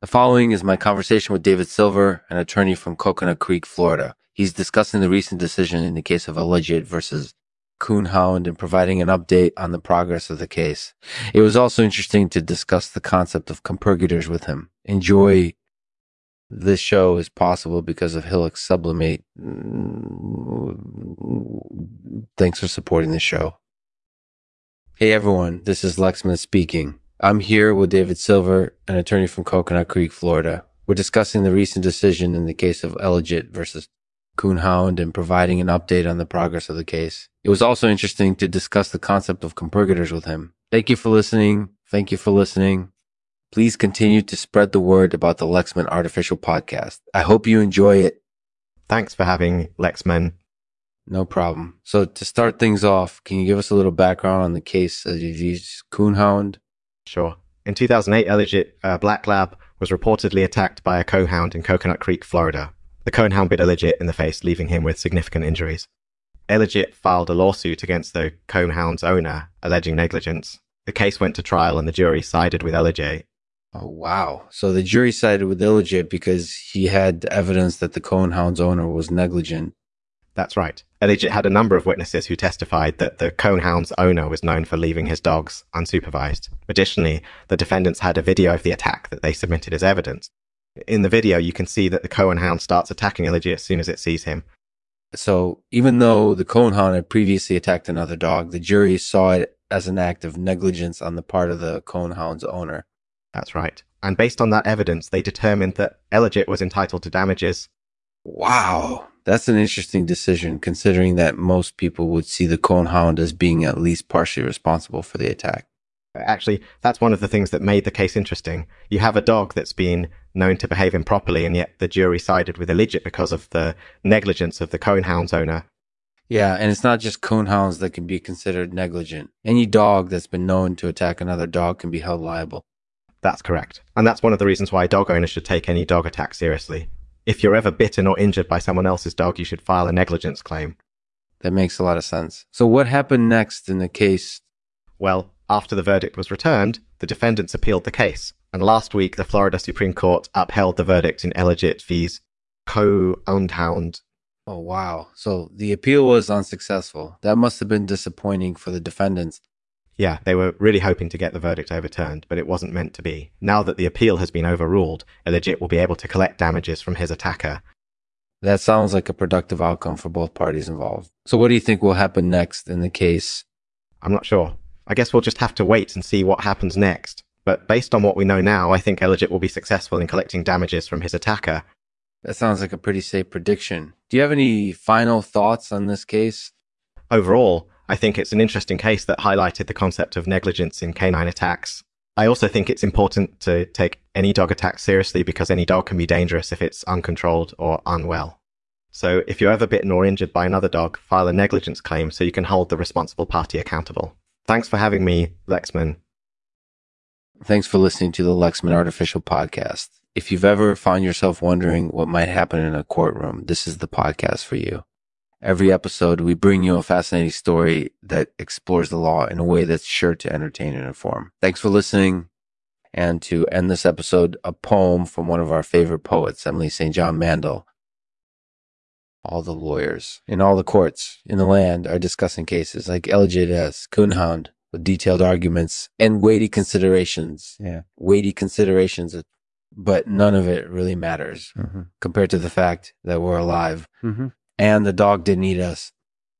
The following is my conversation with David Silver, an attorney from Coconut Creek, Florida. He's discussing the recent decision in the case of Eligit versus Coonhound and providing an update on the progress of the case. It was also interesting to discuss the concept of compurgators with him. Enjoy this show is possible because of Hillox Sublimate. Thanks for supporting the show. Hey everyone, this is Lexman speaking. I'm here with David Silver, an attorney from Coconut Creek, Florida. We're discussing the recent decision in the case of Eligit versus Coonhound and providing an update on the progress of the case. It was also interesting to discuss the concept of compurgators with him. Thank you for listening. Thank you for listening. Please continue to spread the word about the Lexman Artificial Podcast. I hope you enjoy it. Thanks for having Lexman. No problem. So to start things off, can you give us a little background on the case of Coonhound? Sure. In 2008, Eligit uh, Black Lab was reportedly attacked by a coonhound in Coconut Creek, Florida. The coonhound bit Eligit in the face, leaving him with significant injuries. Eligit filed a lawsuit against the coonhound's owner, alleging negligence. The case went to trial and the jury sided with Eligit. Oh, wow. So the jury sided with Eligit because he had evidence that the coonhound's owner was negligent. That's right. Eligit had a number of witnesses who testified that the Coonhound's owner was known for leaving his dogs unsupervised. Additionally, the defendants had a video of the attack that they submitted as evidence. In the video, you can see that the Coonhound starts attacking Eligit as soon as it sees him. So even though the Coonhound had previously attacked another dog, the jury saw it as an act of negligence on the part of the Coonhound's owner. That's right. And based on that evidence, they determined that Eligit was entitled to damages. Wow. That's an interesting decision, considering that most people would see the Coonhound as being at least partially responsible for the attack. Actually, that's one of the things that made the case interesting. You have a dog that's been known to behave improperly, and yet the jury sided with Eligit because of the negligence of the Coonhound's owner. Yeah, and it's not just coonhounds that can be considered negligent. Any dog that's been known to attack another dog can be held liable. That's correct. And that's one of the reasons why dog owners should take any dog attack seriously if you're ever bitten or injured by someone else's dog, you should file a negligence claim. That makes a lot of sense. So, what happened next in the case? Well, after the verdict was returned, the defendants appealed the case. And last week, the Florida Supreme Court upheld the verdict in Eligit v's Coonhound. Oh, wow. So the appeal was unsuccessful. That must have been disappointing for the defendants. Yeah, they were really hoping to get the verdict overturned, but it wasn't meant to be. Now that the appeal has been overruled, Eligit will be able to collect damages from his attacker. That sounds like a productive outcome for both parties involved. So, what do you think will happen next in the case? I'm not sure. I guess we'll just have to wait and see what happens next. But based on what we know now, I think Eligit will be successful in collecting damages from his attacker. That sounds like a pretty safe prediction. Do you have any final thoughts on this case? Overall, I think it's an interesting case that highlighted the concept of negligence in canine attacks. I also think it's important to take any dog attack seriously because any dog can be dangerous if it's uncontrolled or unwell. So if you're ever bitten or injured by another dog, file a negligence claim so you can hold the responsible party accountable. Thanks for having me, Lexman. Thanks for listening to the Lexman Artificial Podcast. If you've ever found yourself wondering what might happen in a courtroom, this is the podcast for you. Every episode, we bring you a fascinating story that explores the law in a way that's sure to entertain and inform. Thanks for listening. And to end this episode, a poem from one of our favorite poets, Emily St. John Mandel. All the lawyers in all the courts in the land are discussing cases like LJS, Coonhound, with detailed arguments and weighty considerations. Yeah. Weighty considerations, but none of it really matters mm-hmm. compared to the fact that we're alive. Mm-hmm and the dog didn't eat us.